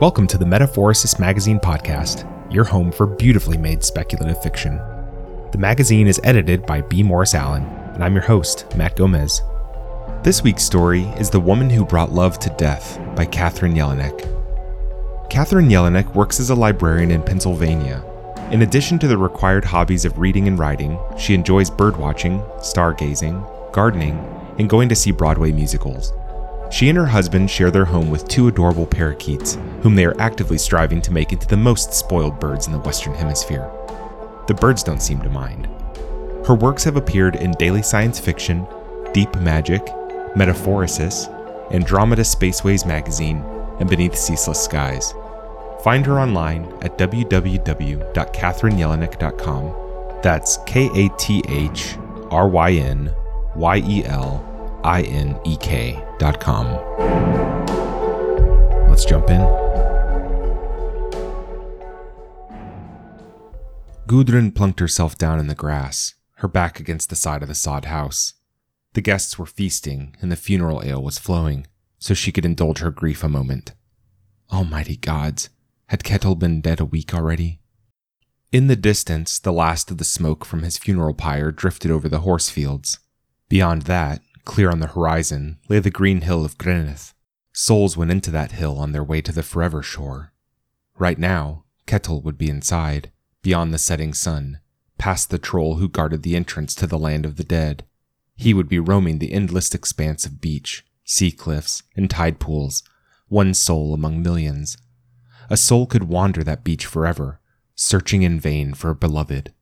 Welcome to the Metaphorosis Magazine podcast, your home for beautifully made speculative fiction. The magazine is edited by B. Morris Allen, and I'm your host, Matt Gomez. This week's story is The Woman Who Brought Love to Death by Kathryn Yelinek. Kathryn Yelinek works as a librarian in Pennsylvania. In addition to the required hobbies of reading and writing, she enjoys birdwatching, stargazing, gardening, and going to see Broadway musicals. She and her husband share their home with two adorable parakeets, whom they are actively striving to make into the most spoiled birds in the Western Hemisphere. The birds don't seem to mind. Her works have appeared in Daily Science Fiction, Deep Magic, Metaphorosis, Andromeda Spaceways magazine, and Beneath Ceaseless Skies. Find her online at www.kathrynyelinek.com. That's K A T H R Y N Y E L I N E K.com. Let's jump in. Gudrun plunked herself down in the grass, her back against the side of the sod house. The guests were feasting, and the funeral ale was flowing, so she could indulge her grief a moment. Almighty gods, had Ketil been dead a week already? In the distance, the last of the smoke from his funeral pyre drifted over the horse fields. Beyond that, clear on the horizon, lay the green hill of Greneth. Souls went into that hill on their way to the forever shore. Right now, Ketil would be inside, beyond the setting sun, past the troll who guarded the entrance to the land of the dead. He would be roaming the endless expanse of beach, sea cliffs, and tide pools, one soul among millions. A soul could wander that beach forever, searching in vain for a beloved.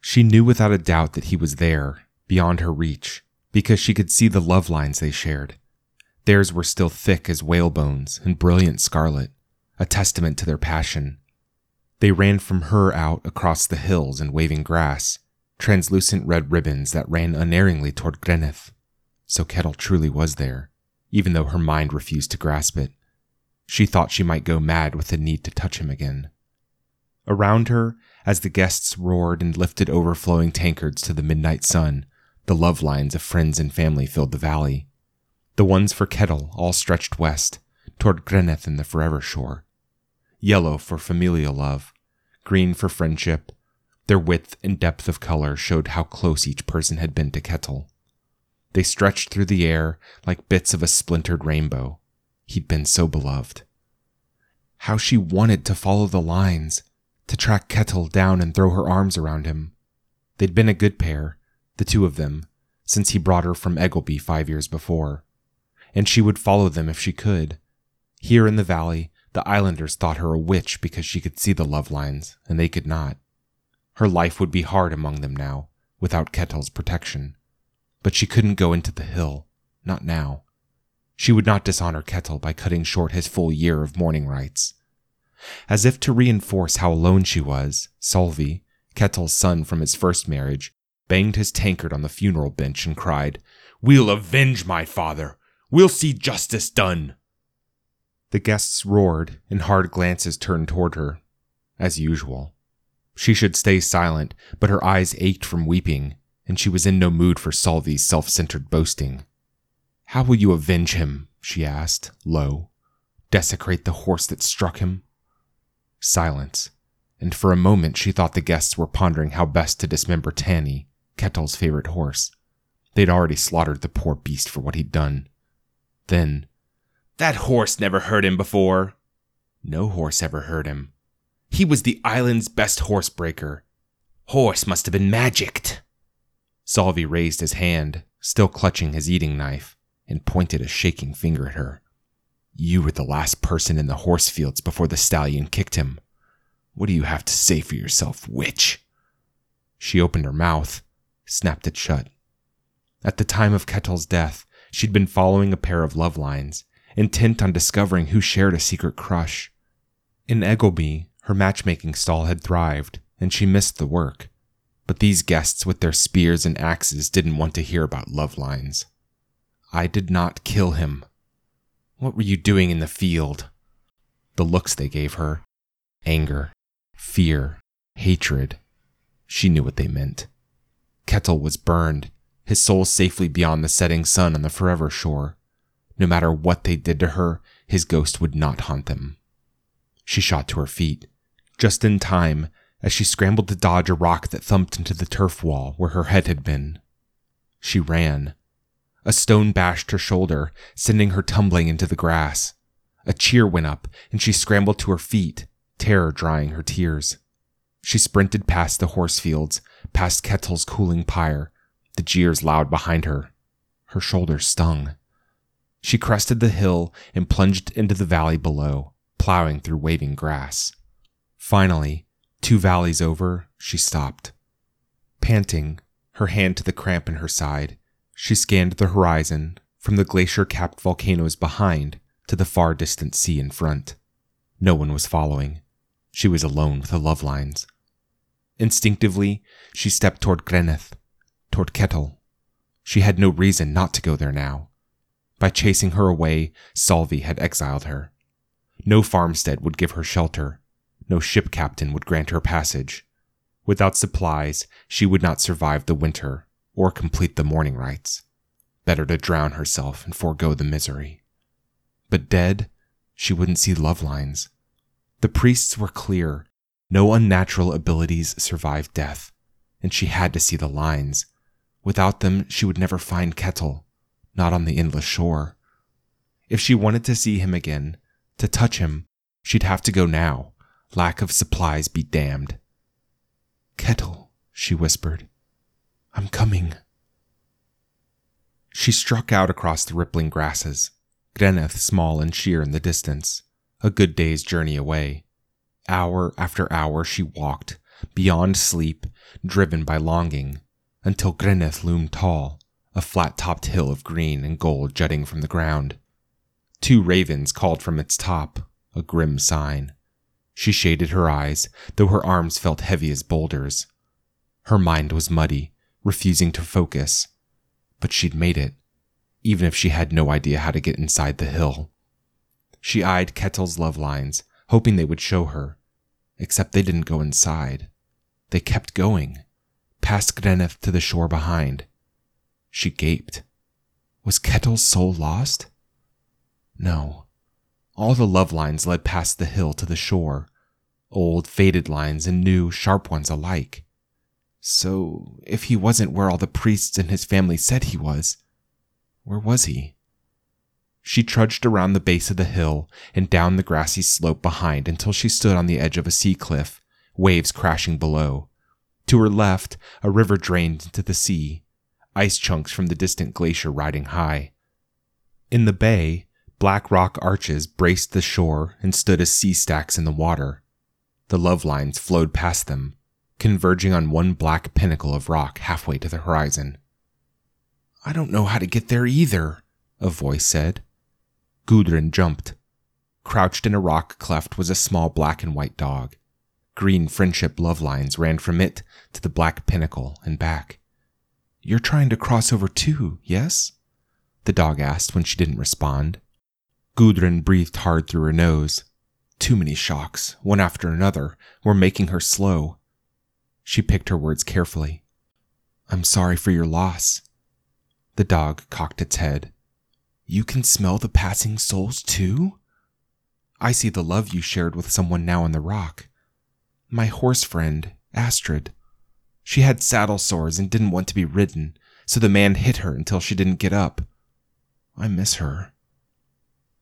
She knew without a doubt that he was there, beyond her reach, because she could see the love lines they shared. Theirs were still thick as whalebones and brilliant scarlet, a testament to their passion. They ran from her out across the hills and waving grass, translucent red ribbons that ran unerringly toward Greneth. So Ketil truly was there, even though her mind refused to grasp it. She thought she might go mad with the need to touch him again. Around her, as the guests roared and lifted overflowing tankards to the midnight sun, the love lines of friends and family filled the valley. The ones for Ketil all stretched west, toward Greneth and the forever shore. Yellow for familial love, green for friendship. Their width and depth of color showed how close each person had been to Ketil. They stretched through the air like bits of a splintered rainbow. He'd been so beloved. How she wanted to follow the lines, to track Ketil down and throw her arms around him. They'd been a good pair, the two of them, since he brought her from Eggleby five years before. And she would follow them if she could. Here in the valley, the islanders thought her a witch because she could see the love lines, and they could not. Her life would be hard among them now, without Ketil's protection. But she couldn't go into the hill, not now. She would not dishonor Ketil by cutting short his full year of mourning rites. As if to reinforce how alone she was, Solvi, Ketil's son from his first marriage, banged his tankard on the funeral bench and cried, We'll avenge my father! We'll see justice done! The guests roared, and hard glances turned toward her, as usual. She should stay silent, but her eyes ached from weeping, and she was in no mood for Solvi's self centered boasting. How will you avenge him? she asked, low. Desecrate the horse that struck him? Silence, and for a moment she thought the guests were pondering how best to dismember Tanny, Ketil's favorite horse. They'd already slaughtered the poor beast for what he'd done. Then, that horse never hurt him before. No horse ever hurt him. He was the island's best horse breaker. Horse must have been magicked. Solvi raised his hand, still clutching his eating knife, and pointed a shaking finger at her. You were the last person in the horse fields before the stallion kicked him. What do you have to say for yourself, witch? She opened her mouth, snapped it shut. At the time of Ketil's death, she'd been following a pair of love lines, intent on discovering who shared a secret crush. In Eggleby, her matchmaking stall had thrived, and she missed the work. But these guests with their spears and axes didn't want to hear about love lines. I did not kill him. What were you doing in the field? The looks they gave her anger, fear, hatred. She knew what they meant. Ketil was burned, his soul safely beyond the setting sun on the forever shore. No matter what they did to her, his ghost would not haunt them, She shot to her feet, just in time as she scrambled to dodge a rock that thumped into the turf wall where her head had been. She ran. A stone bashed her shoulder, sending her tumbling into the grass. A cheer went up, and she scrambled to her feet, terror drying her tears. She sprinted past the horse fields, past Ketil's cooling pyre, the jeers loud behind her. Her shoulders stung. She crested the hill and plunged into the valley below, plowing through waving grass. Finally, two valleys over, she stopped. Panting, her hand to the cramp in her side, she scanned the horizon from the glacier capped volcanoes behind to the far distant sea in front. No one was following. She was alone with the love lines. Instinctively, she stepped toward Greneth, toward Ketil. She had no reason not to go there now. By chasing her away, Solvi had exiled her. No farmstead would give her shelter. No ship captain would grant her passage. Without supplies, she would not survive the winter or complete the mourning rites. Better to drown herself and forego the misery. But dead, she wouldn't see love lines. The priests were clear. No unnatural abilities survive death, and she had to see the lines. Without them, she would never find Ketil, not on the endless shore. If she wanted to see him again, to touch him, she'd have to go now. Lack of supplies be damned. Ketil, she whispered. I'm coming. She struck out across the rippling grasses, Greneth small and sheer in the distance, a good day's journey away. Hour after hour she walked, beyond sleep, driven by longing, until Greneth loomed tall, a flat topped hill of green and gold jutting from the ground. Two ravens called from its top, a grim sign. She shaded her eyes, though her arms felt heavy as boulders. Her mind was muddy, refusing to focus. But she'd made it, even if she had no idea how to get inside the hill. She eyed Ketil's love lines, hoping they would show her, except they didn't go inside. They kept going, past Greneth to the shore behind. She gaped. Was Ketil's soul lost? No. All the love lines led past the hill to the shore, old, faded lines and new, sharp ones alike. So, if he wasn't where all the priests and his family said he was, where was he? She trudged around the base of the hill and down the grassy slope behind until she stood on the edge of a sea cliff, waves crashing below. To her left, a river drained into the sea, ice chunks from the distant glacier riding high. In the bay, black rock arches braced the shore and stood as sea stacks in the water. The love lines flowed past them, converging on one black pinnacle of rock halfway to the horizon. I don't know how to get there either, a voice said. Gudrun jumped. Crouched in a rock cleft was a small black and white dog. Green friendship love lines ran from it to the black pinnacle and back. You're trying to cross over too, yes? The dog asked when she didn't respond. Gudrun breathed hard through her nose. Too many shocks, one after another, were making her slow. She picked her words carefully. I'm sorry for your loss. The dog cocked its head. You can smell the passing souls too? I see the love you shared with someone now on the rock. My horse friend, Astrid. She had saddle sores and didn't want to be ridden, so the man hit her until she didn't get up. I miss her.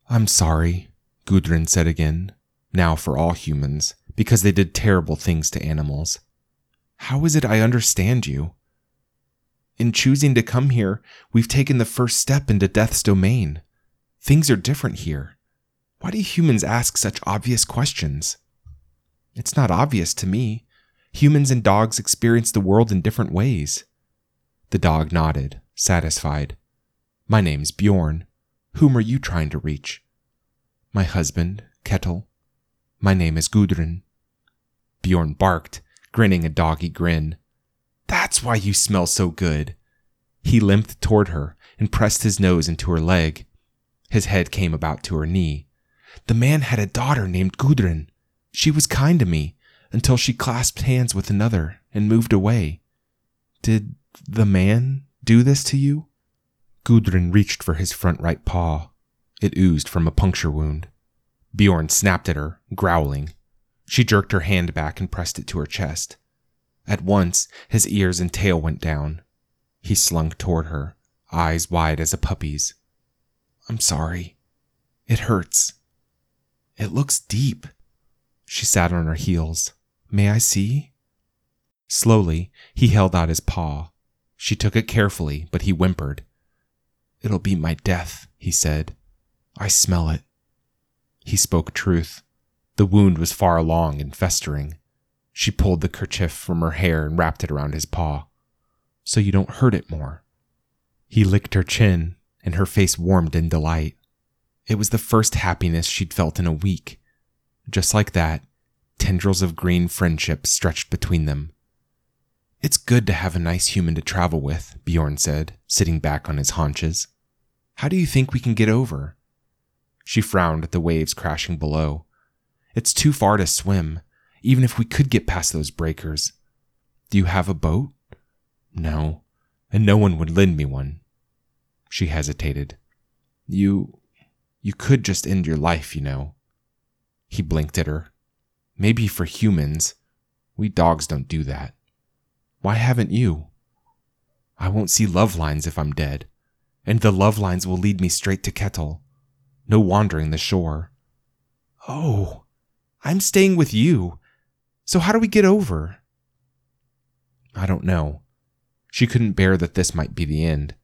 I'm sorry, Gudrun said again, now for all humans, because they did terrible things to animals. How is it I understand you? In choosing to come here, we've taken the first step into death's domain. Things are different here. Why do humans ask such obvious questions? It's not obvious to me. Humans and dogs experience the world in different ways. The dog nodded, satisfied. My name's Bjorn. Whom are you trying to reach? My husband, Ketil. My name is Gudrun. Bjorn barked, grinning a doggy grin. That's why you smell so good. He limped toward her and pressed his nose into her leg. His head came about to her knee. The man had a daughter named Gudrun. She was kind to me until she clasped hands with another and moved away. Did the man do this to you? Gudrun reached for his front right paw. It oozed from a puncture wound. Bjorn snapped at her, growling. She jerked her hand back and pressed it to her chest. At once, his ears and tail went down. He slunk toward her, eyes wide as a puppy's. I'm sorry. It hurts. It looks deep. She sat on her heels. May I see? Slowly, he held out his paw. She took it carefully, but he whimpered. It'll be my death, he said. I smell it. He spoke truth. The wound was far along and festering. She pulled the kerchief from her hair and wrapped it around his paw. So you don't hurt it more. He licked her chin, and her face warmed in delight. It was the first happiness she'd felt in a week. Just like that, tendrils of green friendship stretched between them. It's good to have a nice human to travel with, Bjorn said, sitting back on his haunches. How do you think we can get over? She frowned at the waves crashing below. It's too far to swim, even if we could get past those breakers. Do you have a boat? No, and no one would lend me one. She hesitated. You. you could just end your life, you know. He blinked at her. Maybe for humans. We dogs don't do that. Why haven't you? I won't see love lines if I'm dead, and the love lines will lead me straight to Ketil. No wandering the shore. Oh, I'm staying with you. So how do we get over? I don't know. She couldn't bear that this might be the end,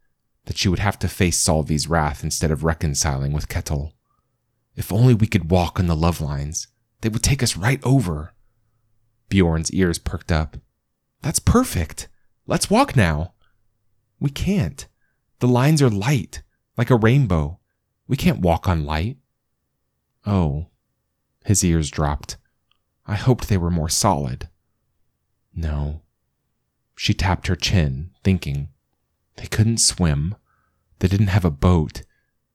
that she would have to face Solvi's wrath instead of reconciling with Ketil. If only we could walk on the love lines, they would take us right over. Bjorn's ears perked up. That's perfect. Let's walk now. We can't. The lines are light, like a rainbow. We can't walk on light. Oh. His ears dropped. I hoped they were more solid. No. She tapped her chin, thinking. They couldn't swim. They didn't have a boat.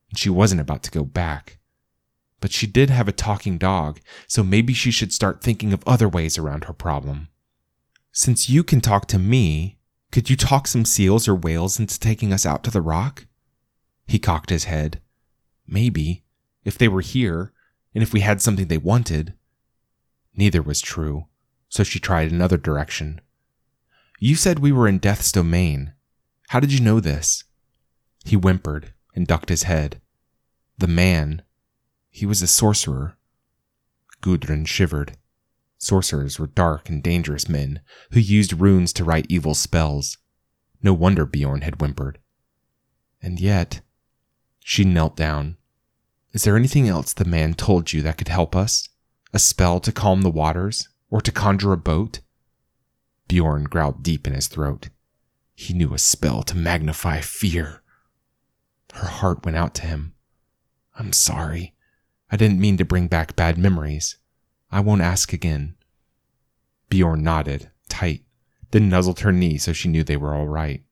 And she wasn't about to go back. But she did have a talking dog, so maybe she should start thinking of other ways around her problem. Since you can talk to me, could you talk some seals or whales into taking us out to the rock? He cocked his head. Maybe, if they were here, and if we had something they wanted. Neither was true, so she tried another direction. You said we were in Death's domain. How did you know this? He whimpered and ducked his head. The man, he was a sorcerer. Gudrun shivered. Sorcerers were dark and dangerous men who used runes to write evil spells. No wonder Bjorn had whimpered. And yet, she knelt down. Is there anything else the man told you that could help us? A spell to calm the waters? Or to conjure a boat? Bjorn growled deep in his throat. He knew a spell to magnify fear. Her heart went out to him. I'm sorry. I didn't mean to bring back bad memories. I won't ask again. Bjorn nodded, tight, then nuzzled her knee so she knew they were all right.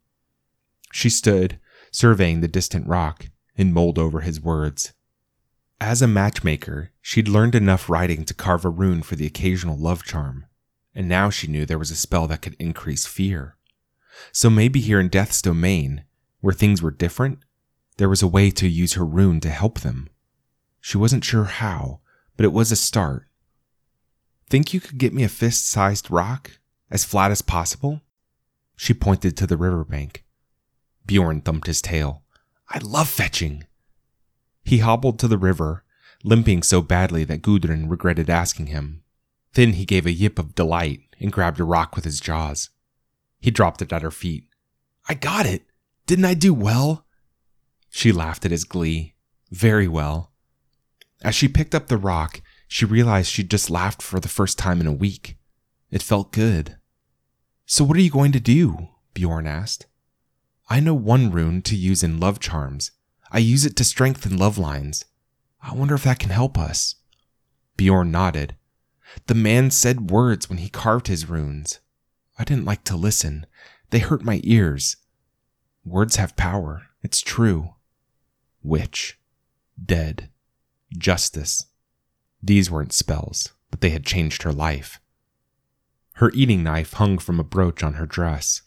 She stood, surveying the distant rock, and mulled over his words. As a matchmaker, she'd learned enough writing to carve a rune for the occasional love charm, and now she knew there was a spell that could increase fear. So maybe here in Death's domain, where things were different, there was a way to use her rune to help them. She wasn't sure how, but it was a start, Think you could get me a fist sized rock, as flat as possible? She pointed to the riverbank. Bjorn thumped his tail. I love fetching. He hobbled to the river, limping so badly that Gudrun regretted asking him. Then he gave a yip of delight and grabbed a rock with his jaws. He dropped it at her feet. I got it! Didn't I do well? She laughed at his glee. Very well. As she picked up the rock, she realized she'd just laughed for the first time in a week. It felt good. So, what are you going to do? Bjorn asked. I know one rune to use in love charms. I use it to strengthen love lines. I wonder if that can help us. Bjorn nodded. The man said words when he carved his runes. I didn't like to listen. They hurt my ears. Words have power. It's true. Witch. Dead. Justice. These weren't spells, but they had changed her life. Her eating knife hung from a brooch on her dress.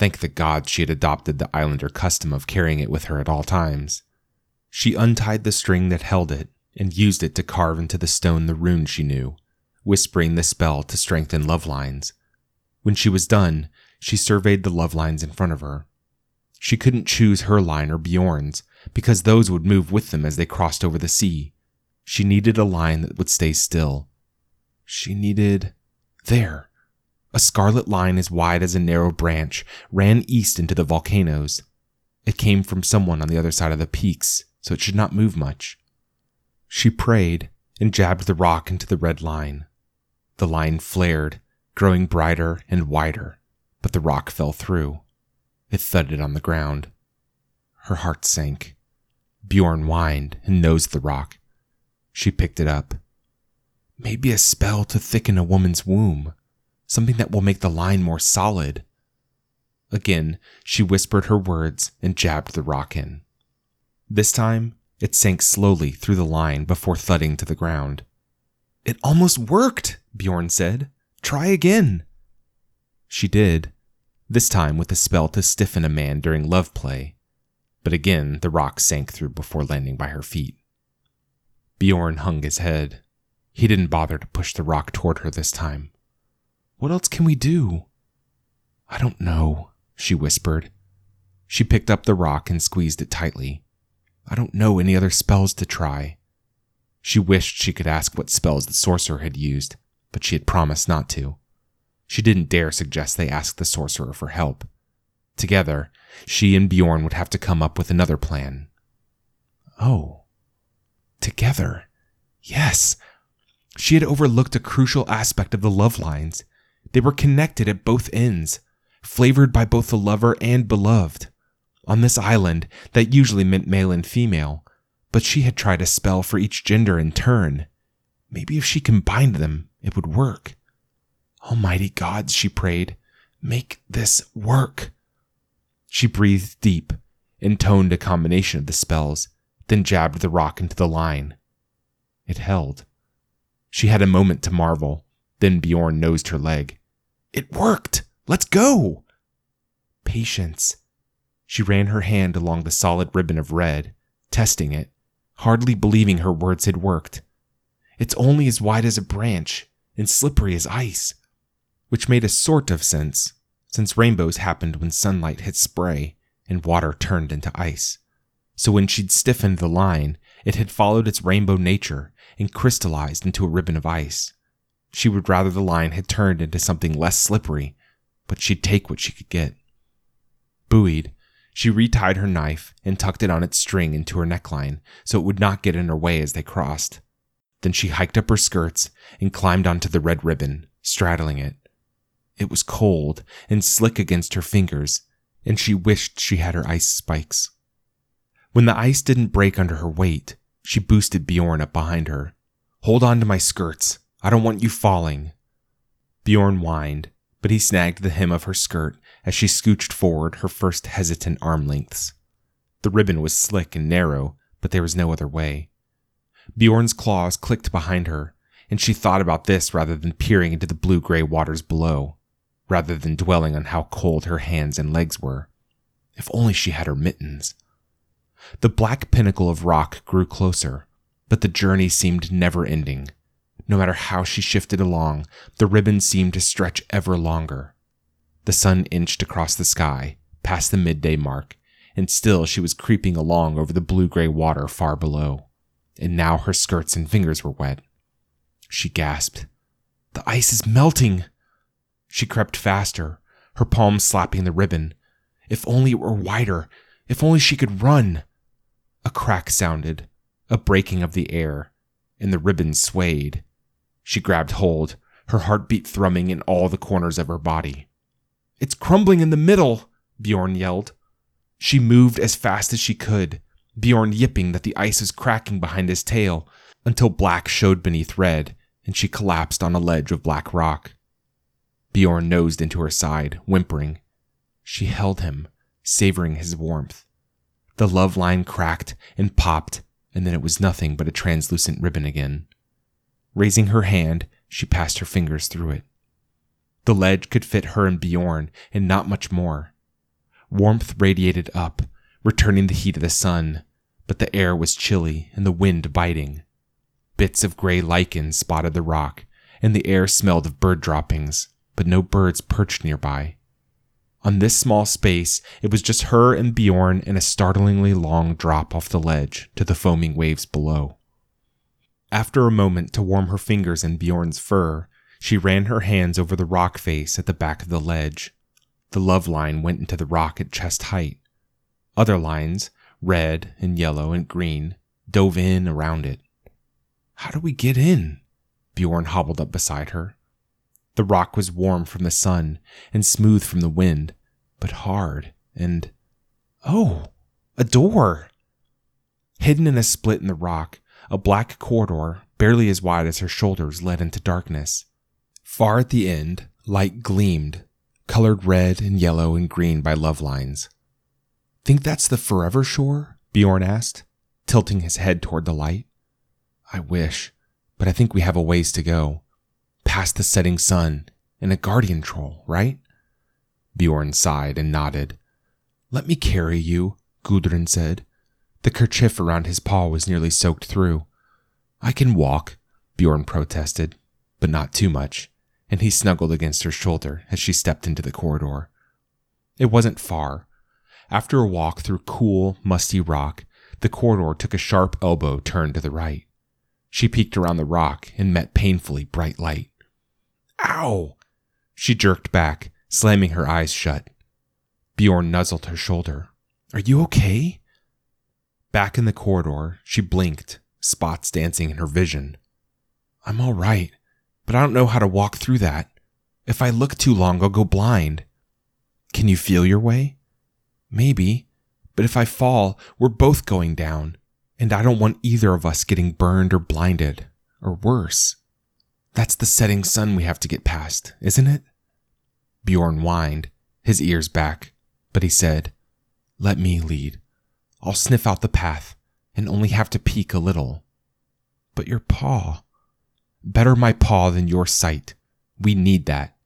Thank the gods she had adopted the islander custom of carrying it with her at all times. She untied the string that held it and used it to carve into the stone the rune she knew, whispering the spell to strengthen love lines. When she was done, she surveyed the love lines in front of her. She couldn't choose her line or Bjorn's, because those would move with them as they crossed over the sea. She needed a line that would stay still. She needed. There. A scarlet line as wide as a narrow branch ran east into the volcanoes. It came from someone on the other side of the peaks, so it should not move much. She prayed and jabbed the rock into the red line. The line flared, growing brighter and wider, but the rock fell through. It thudded on the ground. Her heart sank. Bjorn whined and nosed the rock. She picked it up. Maybe a spell to thicken a woman's womb, something that will make the line more solid. Again, she whispered her words and jabbed the rock in. This time, it sank slowly through the line before thudding to the ground. It almost worked, Bjorn said. Try again. She did, this time with a spell to stiffen a man during love play. But again, the rock sank through before landing by her feet. Bjorn hung his head. He didn't bother to push the rock toward her this time. What else can we do? I don't know, she whispered. She picked up the rock and squeezed it tightly. I don't know any other spells to try. She wished she could ask what spells the sorcerer had used, but she had promised not to. She didn't dare suggest they ask the sorcerer for help. Together, she and Bjorn would have to come up with another plan. Oh. Together. Yes. She had overlooked a crucial aspect of the love lines. They were connected at both ends, flavored by both the lover and beloved. On this island, that usually meant male and female, but she had tried a spell for each gender in turn. Maybe if she combined them, it would work. Almighty gods, she prayed, make this work. She breathed deep, intoned a combination of the spells, then jabbed the rock into the line. It held. She had a moment to marvel, then Bjorn nosed her leg. It worked! Let's go! Patience. She ran her hand along the solid ribbon of red, testing it, hardly believing her words had worked. It's only as wide as a branch and slippery as ice which made a sort of sense, since rainbows happened when sunlight hit spray and water turned into ice. So when she'd stiffened the line, it had followed its rainbow nature and crystallized into a ribbon of ice. She would rather the line had turned into something less slippery, but she'd take what she could get. Buoyed, she retied her knife and tucked it on its string into her neckline so it would not get in her way as they crossed. Then she hiked up her skirts and climbed onto the red ribbon, straddling it. It was cold and slick against her fingers, and she wished she had her ice spikes. When the ice didn't break under her weight, she boosted Bjorn up behind her. Hold on to my skirts. I don't want you falling. Bjorn whined, but he snagged the hem of her skirt as she scooched forward her first hesitant arm lengths. The ribbon was slick and narrow, but there was no other way. Bjorn's claws clicked behind her, and she thought about this rather than peering into the blue gray waters below rather than dwelling on how cold her hands and legs were. If only she had her mittens. The black pinnacle of rock grew closer, but the journey seemed never ending. No matter how she shifted along, the ribbon seemed to stretch ever longer. The sun inched across the sky, past the midday mark, and still she was creeping along over the blue gray water far below. And now her skirts and fingers were wet. She gasped. The ice is melting! She crept faster, her palms slapping the ribbon. If only it were wider. If only she could run. A crack sounded, a breaking of the air, and the ribbon swayed. She grabbed hold, her heartbeat thrumming in all the corners of her body. It's crumbling in the middle, Bjorn yelled. She moved as fast as she could, Bjorn yipping that the ice was cracking behind his tail, until black showed beneath red, and she collapsed on a ledge of black rock. Bjorn nosed into her side, whimpering. She held him, savoring his warmth. The love line cracked and popped, and then it was nothing but a translucent ribbon again. Raising her hand, she passed her fingers through it. The ledge could fit her and Bjorn, and not much more. Warmth radiated up, returning the heat of the sun, but the air was chilly and the wind biting. Bits of gray lichen spotted the rock, and the air smelled of bird droppings, but no birds perched nearby. On this small space, it was just her and Bjorn and a startlingly long drop off the ledge to the foaming waves below. After a moment to warm her fingers in Bjorn's fur, she ran her hands over the rock face at the back of the ledge. The love line went into the rock at chest height. Other lines, red and yellow and green, dove in around it. How do we get in? Bjorn hobbled up beside her. The rock was warm from the sun and smooth from the wind, but hard and. Oh, a door! Hidden in a split in the rock, a black corridor, barely as wide as her shoulders, led into darkness. Far at the end, light gleamed, colored red and yellow and green by love lines. Think that's the forever shore? Bjorn asked, tilting his head toward the light. I wish, but I think we have a ways to go past the setting sun and a guardian troll, right? Bjorn sighed and nodded. Let me carry you, Gudrun said. The kerchief around his paw was nearly soaked through. I can walk, Bjorn protested, but not too much, and he snuggled against her shoulder as she stepped into the corridor. It wasn't far. After a walk through cool, musty rock, the corridor took a sharp elbow turn to the right. She peeked around the rock and met painfully bright light. Ow! She jerked back, slamming her eyes shut. Bjorn nuzzled her shoulder. Are you okay? Back in the corridor, she blinked, spots dancing in her vision. I'm all right, but I don't know how to walk through that. If I look too long, I'll go blind. Can you feel your way? Maybe, but if I fall, we're both going down, and I don't want either of us getting burned or blinded, or worse. That's the setting sun we have to get past, isn't it? Bjorn whined, his ears back, but he said, Let me lead. I'll sniff out the path and only have to peek a little. But your paw. Better my paw than your sight. We need that.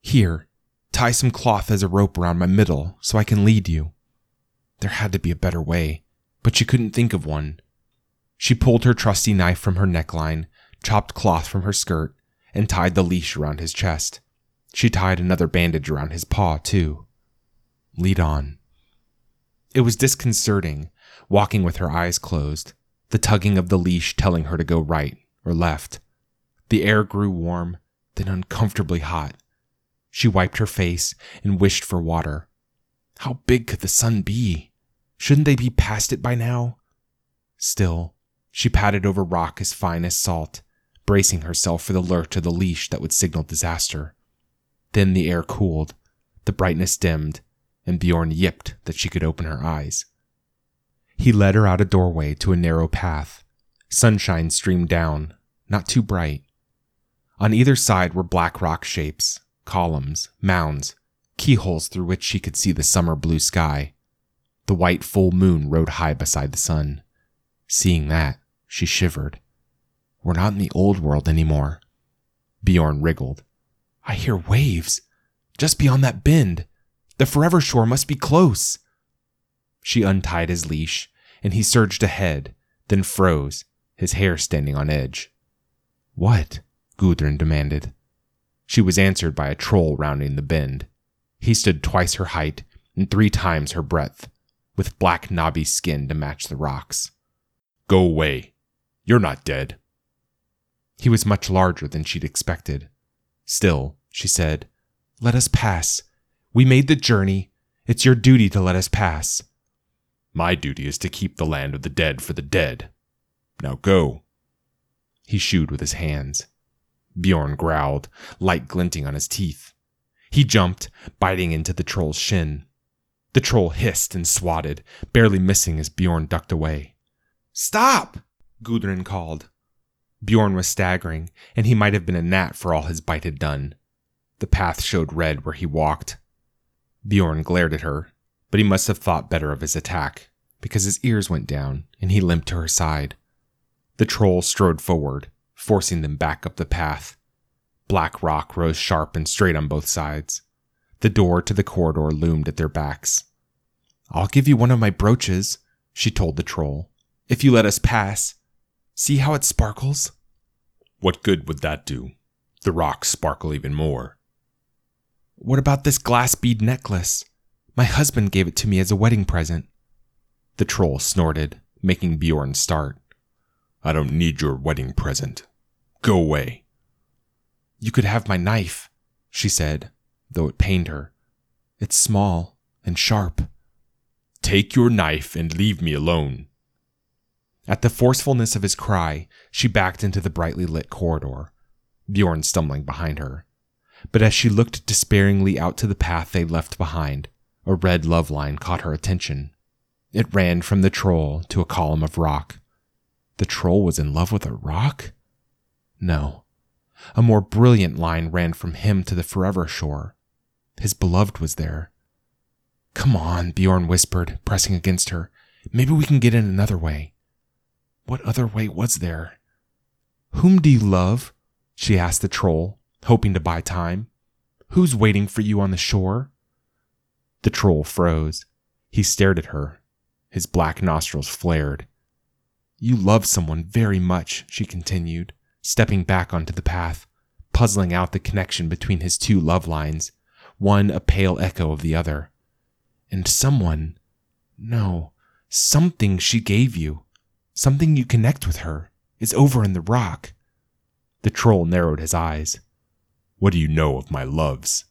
Here, tie some cloth as a rope around my middle so I can lead you. There had to be a better way, but she couldn't think of one. She pulled her trusty knife from her neckline chopped cloth from her skirt, and tied the leash around his chest. She tied another bandage around his paw, too. Lead on. It was disconcerting, walking with her eyes closed, the tugging of the leash telling her to go right or left. The air grew warm, then uncomfortably hot. She wiped her face and wished for water. How big could the sun be? Shouldn't they be past it by now? Still, she patted over rock as fine as salt bracing herself for the lurch of the leash that would signal disaster. Then the air cooled, the brightness dimmed, and Bjorn yipped that she could open her eyes. He led her out a doorway to a narrow path. Sunshine streamed down, not too bright. On either side were black rock shapes, columns, mounds, keyholes through which she could see the summer blue sky. The white full moon rode high beside the sun. Seeing that, she shivered. We're not in the old world anymore. Bjorn wriggled. I hear waves. Just beyond that bend. The forever shore must be close. She untied his leash, and he surged ahead, then froze, his hair standing on edge. What? Gudrun demanded. She was answered by a troll rounding the bend. He stood twice her height and three times her breadth, with black knobby skin to match the rocks. Go away. You're not dead. He was much larger than she'd expected. Still, she said, Let us pass. We made the journey. It's your duty to let us pass. My duty is to keep the land of the dead for the dead. Now go. He shooed with his hands. Bjorn growled, light glinting on his teeth. He jumped, biting into the troll's shin. The troll hissed and swatted, barely missing as Bjorn ducked away. Stop! Gudrun called. Bjorn was staggering, and he might have been a gnat for all his bite had done. The path showed red where he walked. Bjorn glared at her, but he must have thought better of his attack, because his ears went down and he limped to her side. The troll strode forward, forcing them back up the path. Black rock rose sharp and straight on both sides. The door to the corridor loomed at their backs. I'll give you one of my brooches, she told the troll, if you let us pass. See how it sparkles? What good would that do? The rocks sparkle even more. What about this glass bead necklace? My husband gave it to me as a wedding present. The troll snorted, making Bjorn start. I don't need your wedding present. Go away. You could have my knife, she said, though it pained her. It's small and sharp. Take your knife and leave me alone. At the forcefulness of his cry, she backed into the brightly lit corridor, Bjorn stumbling behind her. But as she looked despairingly out to the path they left behind, a red love line caught her attention. It ran from the troll to a column of rock. The troll was in love with a rock? No. A more brilliant line ran from him to the forever shore. His beloved was there. Come on, Bjorn whispered, pressing against her. Maybe we can get in another way. What other way was there? Whom do you love? she asked the troll, hoping to buy time. Who's waiting for you on the shore? The troll froze. He stared at her. His black nostrils flared. You love someone very much, she continued, stepping back onto the path, puzzling out the connection between his two love lines, one a pale echo of the other. And someone, no, something she gave you, something you connect with her, is over in the rock. The troll narrowed his eyes. What do you know of my loves?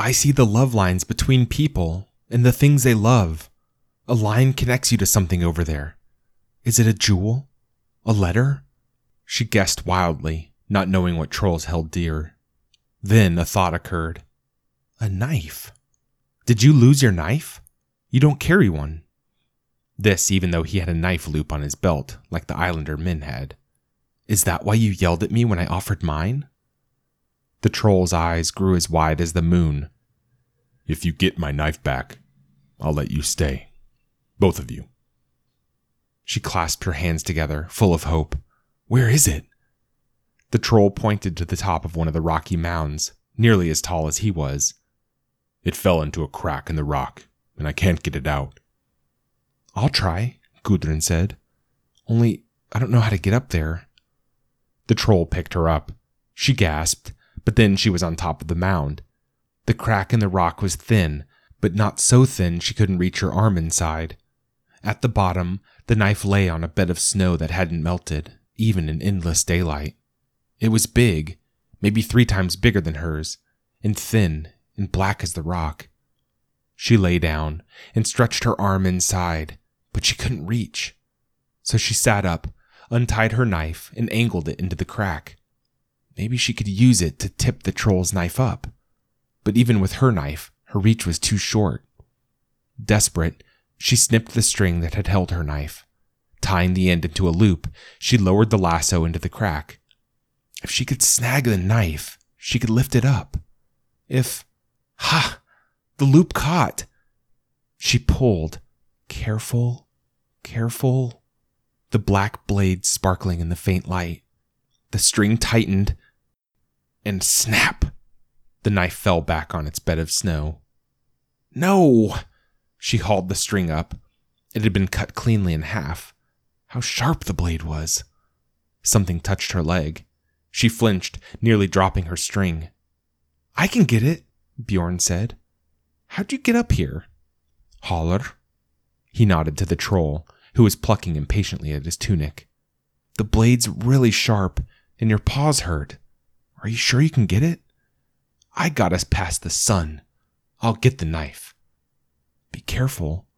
I see the love lines between people and the things they love. A line connects you to something over there. Is it a jewel? A letter? She guessed wildly, not knowing what trolls held dear. Then a thought occurred. A knife. Did you lose your knife? You don't carry one. This, even though he had a knife loop on his belt, like the islander men had. Is that why you yelled at me when I offered mine? The troll's eyes grew as wide as the moon. If you get my knife back, I'll let you stay. Both of you. She clasped her hands together, full of hope. Where is it? The troll pointed to the top of one of the rocky mounds, nearly as tall as he was. It fell into a crack in the rock, and I can't get it out. I'll try, Gudrun said. Only I don't know how to get up there. The troll picked her up. She gasped, but then she was on top of the mound. The crack in the rock was thin, but not so thin she couldn't reach her arm inside. At the bottom, the knife lay on a bed of snow that hadn't melted, even in endless daylight. It was big, maybe three times bigger than hers, and thin and black as the rock. She lay down and stretched her arm inside, but she couldn't reach. So she sat up, untied her knife, and angled it into the crack. Maybe she could use it to tip the troll's knife up. But even with her knife, her reach was too short. Desperate, she snipped the string that had held her knife. Tying the end into a loop, she lowered the lasso into the crack. If she could snag the knife, she could lift it up. If. Ha! The loop caught. She pulled. Careful, careful. The black blade sparkling in the faint light. The string tightened, and snap! The knife fell back on its bed of snow. No! She hauled the string up. It had been cut cleanly in half. How sharp the blade was! Something touched her leg. She flinched, nearly dropping her string. I can get it, Bjorn said. How'd you get up here? Holler. He nodded to the troll, who was plucking impatiently at his tunic. The blade's really sharp, and your paws hurt. Are you sure you can get it? I got us past the sun. I'll get the knife. Be careful.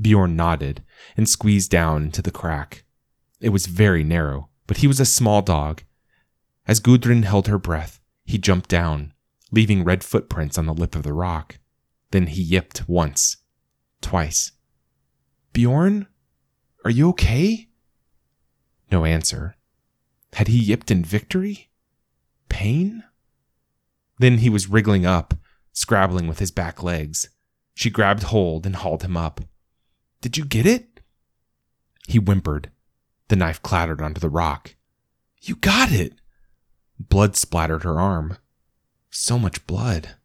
Bjorn nodded and squeezed down into the crack. It was very narrow, but he was a small dog. As Gudrun held her breath, he jumped down, leaving red footprints on the lip of the rock. Then he yipped once, twice. Bjorn? Are you okay? No answer. Had he yipped in victory? Pain? Then he was wriggling up, scrabbling with his back legs. She grabbed hold and hauled him up. Did you get it? He whimpered. The knife clattered onto the rock. You got it! Blood splattered her arm. So much blood.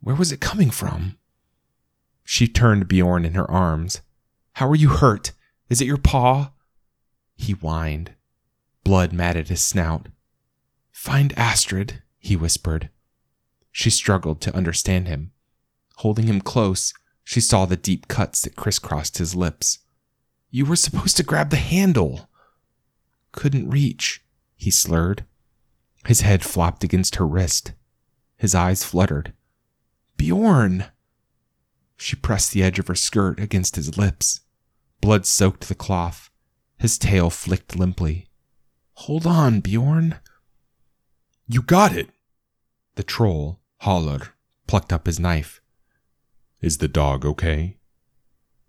Where was it coming from? She turned Bjorn in her arms. How are you hurt? Is it your paw? He whined. Blood matted his snout. Find Astrid, he whispered. She struggled to understand him. Holding him close, she saw the deep cuts that crisscrossed his lips. You were supposed to grab the handle. Couldn't reach, he slurred. His head flopped against her wrist. His eyes fluttered. Bjorn! She pressed the edge of her skirt against his lips. Blood soaked the cloth. His tail flicked limply. Hold on, Bjorn. You got it! The troll, Haller, plucked up his knife. Is the dog okay?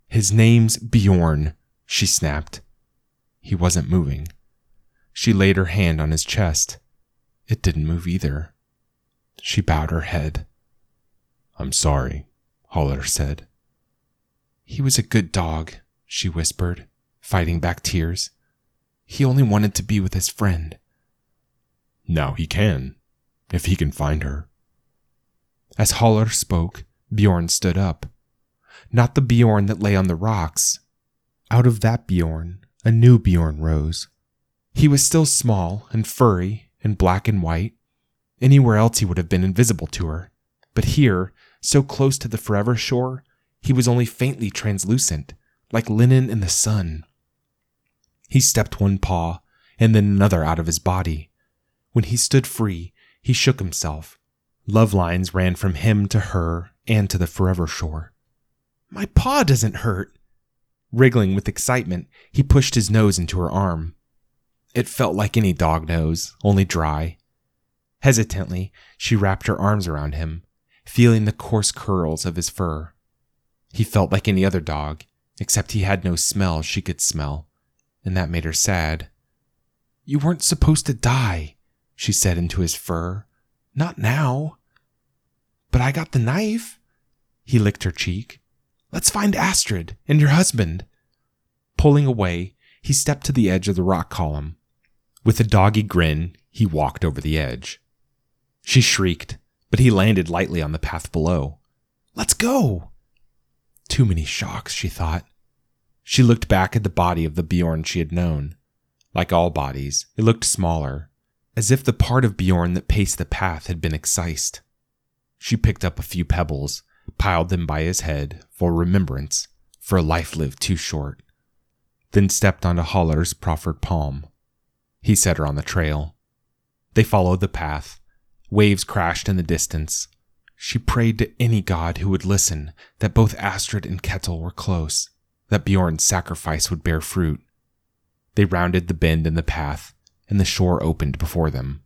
His name's Bjorn, she snapped. He wasn't moving. She laid her hand on his chest. It didn't move either. She bowed her head. I'm sorry, Haller said. He was a good dog, she whispered, fighting back tears. He only wanted to be with his friend. Now he can, if he can find her. As Haller spoke, Bjorn stood up. Not the Bjorn that lay on the rocks. Out of that Bjorn, a new Bjorn rose. He was still small and furry and black and white. Anywhere else he would have been invisible to her. But here, so close to the forever shore, he was only faintly translucent, like linen in the sun. He stepped one paw and then another out of his body. When he stood free, he shook himself. Love lines ran from him to her and to the forever shore. My paw doesn't hurt. Wriggling with excitement, he pushed his nose into her arm. It felt like any dog nose, only dry. Hesitantly, she wrapped her arms around him, feeling the coarse curls of his fur. He felt like any other dog, except he had no smell she could smell, and that made her sad. You weren't supposed to die, she said into his fur. Not now. But I got the knife. He licked her cheek. Let's find Astrid and your husband. Pulling away, he stepped to the edge of the rock column. With a doggy grin, he walked over the edge. She shrieked, but he landed lightly on the path below. Let's go! Too many shocks, she thought. She looked back at the body of the Bjorn she had known. Like all bodies, it looked smaller, as if the part of Bjorn that paced the path had been excised. She picked up a few pebbles, piled them by his head for remembrance, for a life lived too short, then stepped onto Haller's proffered palm. He set her on the trail. They followed the path. Waves crashed in the distance. She prayed to any god who would listen that both Astrid and Ketil were close, that Bjorn's sacrifice would bear fruit. They rounded the bend in the path, and the shore opened before them.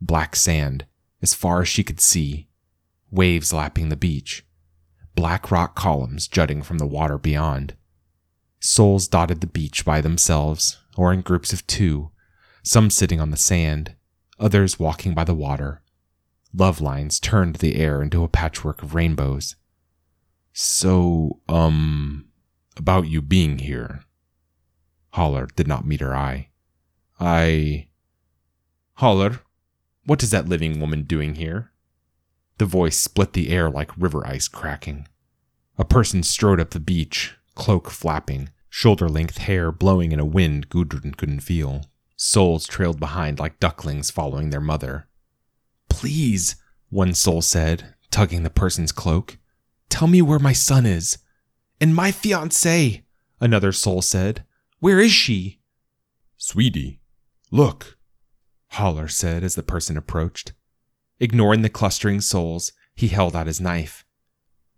Black sand, as far as she could see, waves lapping the beach, black rock columns jutting from the water beyond. Souls dotted the beach by themselves, or in groups of two, some sitting on the sand, others walking by the water. Love lines turned the air into a patchwork of rainbows. So, um, about you being here. Haller did not meet her eye. I. Haller, what is that living woman doing here? The voice split the air like river ice cracking. A person strode up the beach, cloak flapping, shoulder length hair blowing in a wind Gudrun couldn't feel. Souls trailed behind like ducklings following their mother. Please, one soul said, tugging the person's cloak. Tell me where my son is. And my fiancée, another soul said. Where is she? Sweetie, look, Haller said as the person approached. Ignoring the clustering souls, he held out his knife.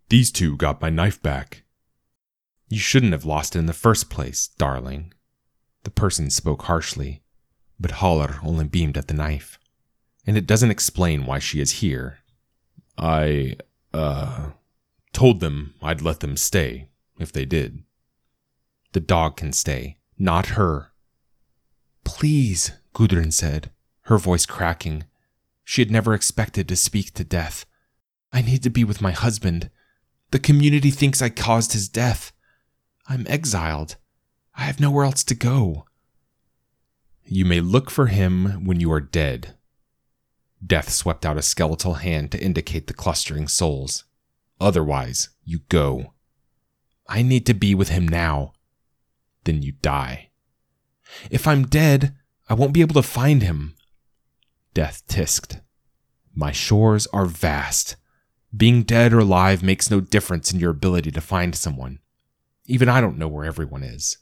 These two got my knife back. You shouldn't have lost it in the first place, darling. The person spoke harshly, but Haller only beamed at the knife. And it doesn't explain why she is here. I, uh, told them I'd let them stay, if they did. The dog can stay, not her. Please, Gudrun said, her voice cracking. She had never expected to speak to death. I need to be with my husband. The community thinks I caused his death. I'm exiled. I have nowhere else to go. You may look for him when you are dead. Death swept out a skeletal hand to indicate the clustering souls. Otherwise, you go. I need to be with him now. Then you die. If I'm dead, I won't be able to find him. Death tisked. My shores are vast. Being dead or alive makes no difference in your ability to find someone. Even I don't know where everyone is.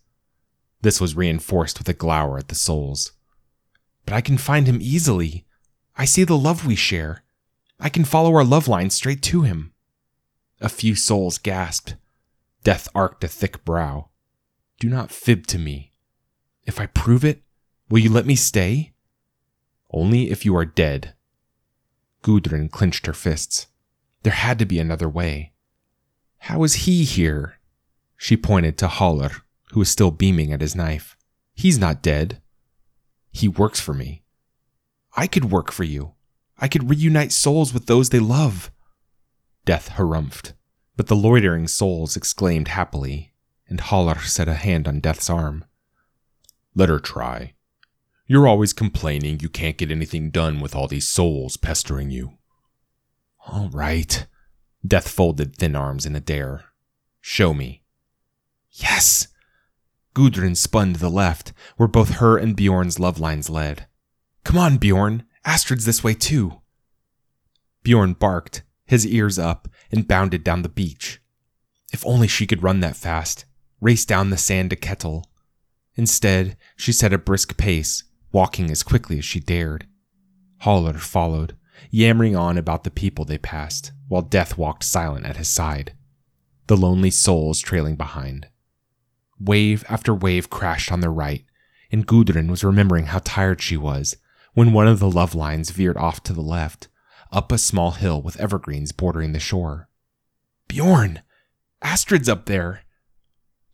This was reinforced with a glower at the souls. But I can find him easily. I see the love we share. I can follow our love line straight to him. A few souls gasped. Death arched a thick brow. Do not fib to me. If I prove it, will you let me stay? Only if you are dead. Gudrun clenched her fists. There had to be another way. How is he here? She pointed to Haller, who was still beaming at his knife. He's not dead. He works for me. I could work for you. I could reunite souls with those they love. Death harumphed, but the loitering souls exclaimed happily, and Haller set a hand on Death's arm. Let her try. You're always complaining you can't get anything done with all these souls pestering you. All right. Death folded thin arms in a dare. Show me. Yes! Gudrun spun to the left, where both her and Bjorn's love lines led. Come on, Bjorn. Astrid's this way too. Bjorn barked, his ears up, and bounded down the beach. If only she could run that fast, race down the sand to Ketil. Instead, she set a brisk pace, walking as quickly as she dared. Haller followed, yammering on about the people they passed, while Death walked silent at his side, the lonely souls trailing behind. Wave after wave crashed on their right, and Gudrun was remembering how tired she was when one of the love lines veered off to the left, up a small hill with evergreens bordering the shore. Bjorn! Astrid's up there!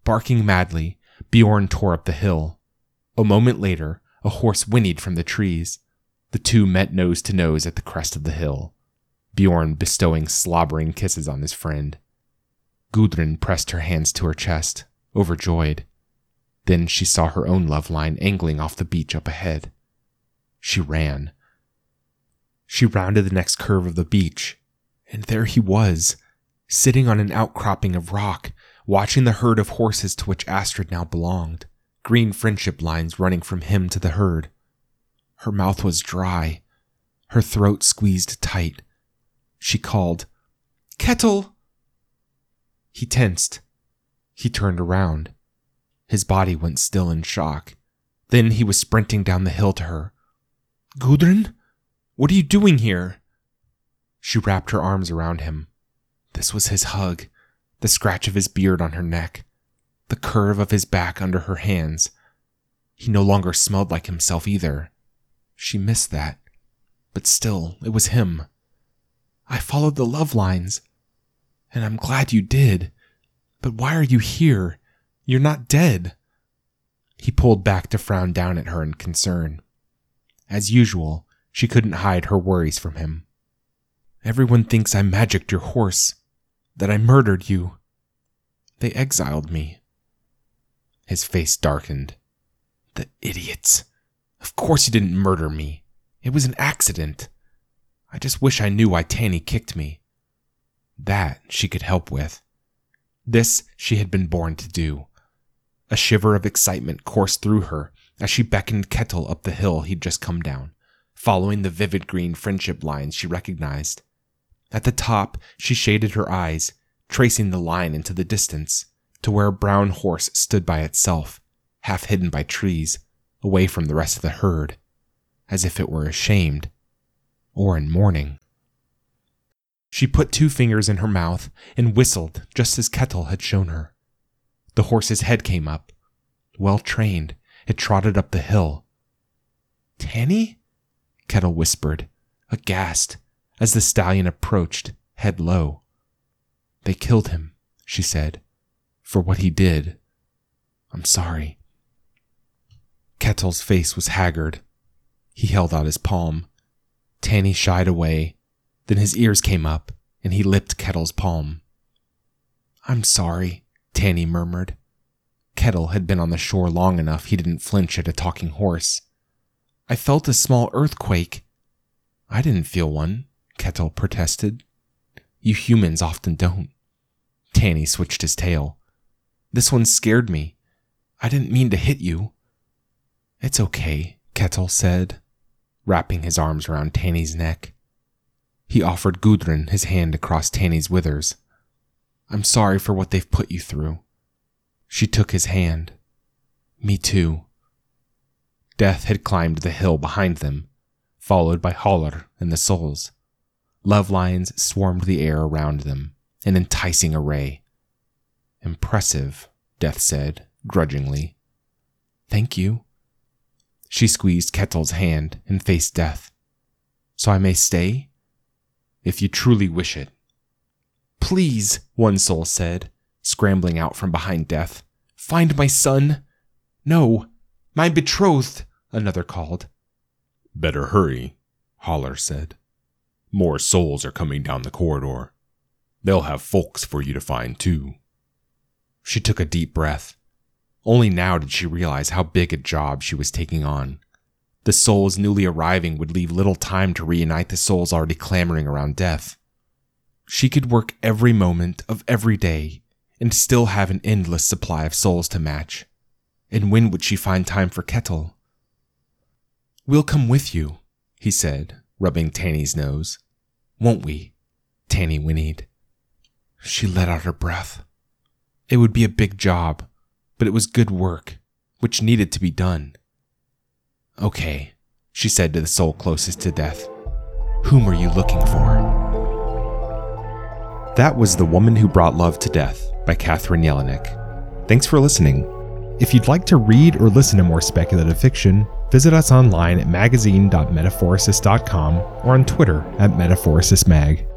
Barking madly, Bjorn tore up the hill. A moment later, a horse whinnied from the trees. The two met nose to nose at the crest of the hill, Bjorn bestowing slobbering kisses on his friend. Gudrun pressed her hands to her chest, overjoyed. Then she saw her own love line angling off the beach up ahead. She ran. She rounded the next curve of the beach, and there he was, sitting on an outcropping of rock, watching the herd of horses to which Astrid now belonged, green friendship lines running from him to the herd. Her mouth was dry, her throat squeezed tight. She called, Ketil! He tensed. He turned around. His body went still in shock. Then he was sprinting down the hill to her. Gudrun? What are you doing here? She wrapped her arms around him. This was his hug, the scratch of his beard on her neck, the curve of his back under her hands. He no longer smelled like himself either. She missed that. But still, it was him. I followed the love lines. And I'm glad you did. But why are you here? You're not dead. He pulled back to frown down at her in concern. As usual, she couldn't hide her worries from him. Everyone thinks I magicked your horse, that I murdered you. They exiled me. His face darkened. The idiots. Of course you didn't murder me. It was an accident. I just wish I knew why Tanny kicked me. That she could help with. This she had been born to do. A shiver of excitement coursed through her as she beckoned Ketil up the hill he'd just come down, following the vivid green friendship lines she recognized. At the top, she shaded her eyes, tracing the line into the distance, to where a brown horse stood by itself, half hidden by trees away from the rest of the herd, as if it were ashamed or in mourning. She put two fingers in her mouth and whistled just as Ketil had shown her. The horse's head came up. Well trained, it trotted up the hill. Tanny? Ketil whispered, aghast, as the stallion approached, head low. They killed him, she said, for what he did. I'm sorry. Ketil's face was haggard. He held out his palm. Tanny shied away. Then his ears came up, and he lipped Ketil's palm. I'm sorry, Tanny murmured. Ketil had been on the shore long enough he didn't flinch at a talking horse. I felt a small earthquake. I didn't feel one, Ketil protested. You humans often don't. Tanny switched his tail. This one scared me. I didn't mean to hit you. It's okay, Ketil said, wrapping his arms around Tanny's neck. He offered Gudrun his hand across Tanny's withers. I'm sorry for what they've put you through. She took his hand. Me too. Death had climbed the hill behind them, followed by Haller and the souls. Love lines swarmed the air around them, an enticing array. Impressive, Death said, grudgingly. Thank you. She squeezed Ketil's hand and faced Death. So I may stay? If you truly wish it. Please, one soul said, scrambling out from behind Death. Find my son. No, my betrothed, another called. Better hurry, Haller said. More souls are coming down the corridor. They'll have folks for you to find, too. She took a deep breath. Only now did she realize how big a job she was taking on. The souls newly arriving would leave little time to reunite the souls already clamoring around death. She could work every moment of every day and still have an endless supply of souls to match. And when would she find time for Ketil? We'll come with you, he said, rubbing Tanny's nose. Won't we? Tanny whinnied. She let out her breath. It would be a big job, but it was good work, which needed to be done. Okay, she said to the soul closest to death. Whom are you looking for? That was The Woman Who Brought Love to Death by Kathryn Yelinek. Thanks for listening. If you'd like to read or listen to more speculative fiction, visit us online at magazine.metaphorosis.com or on Twitter at metaphorosismag.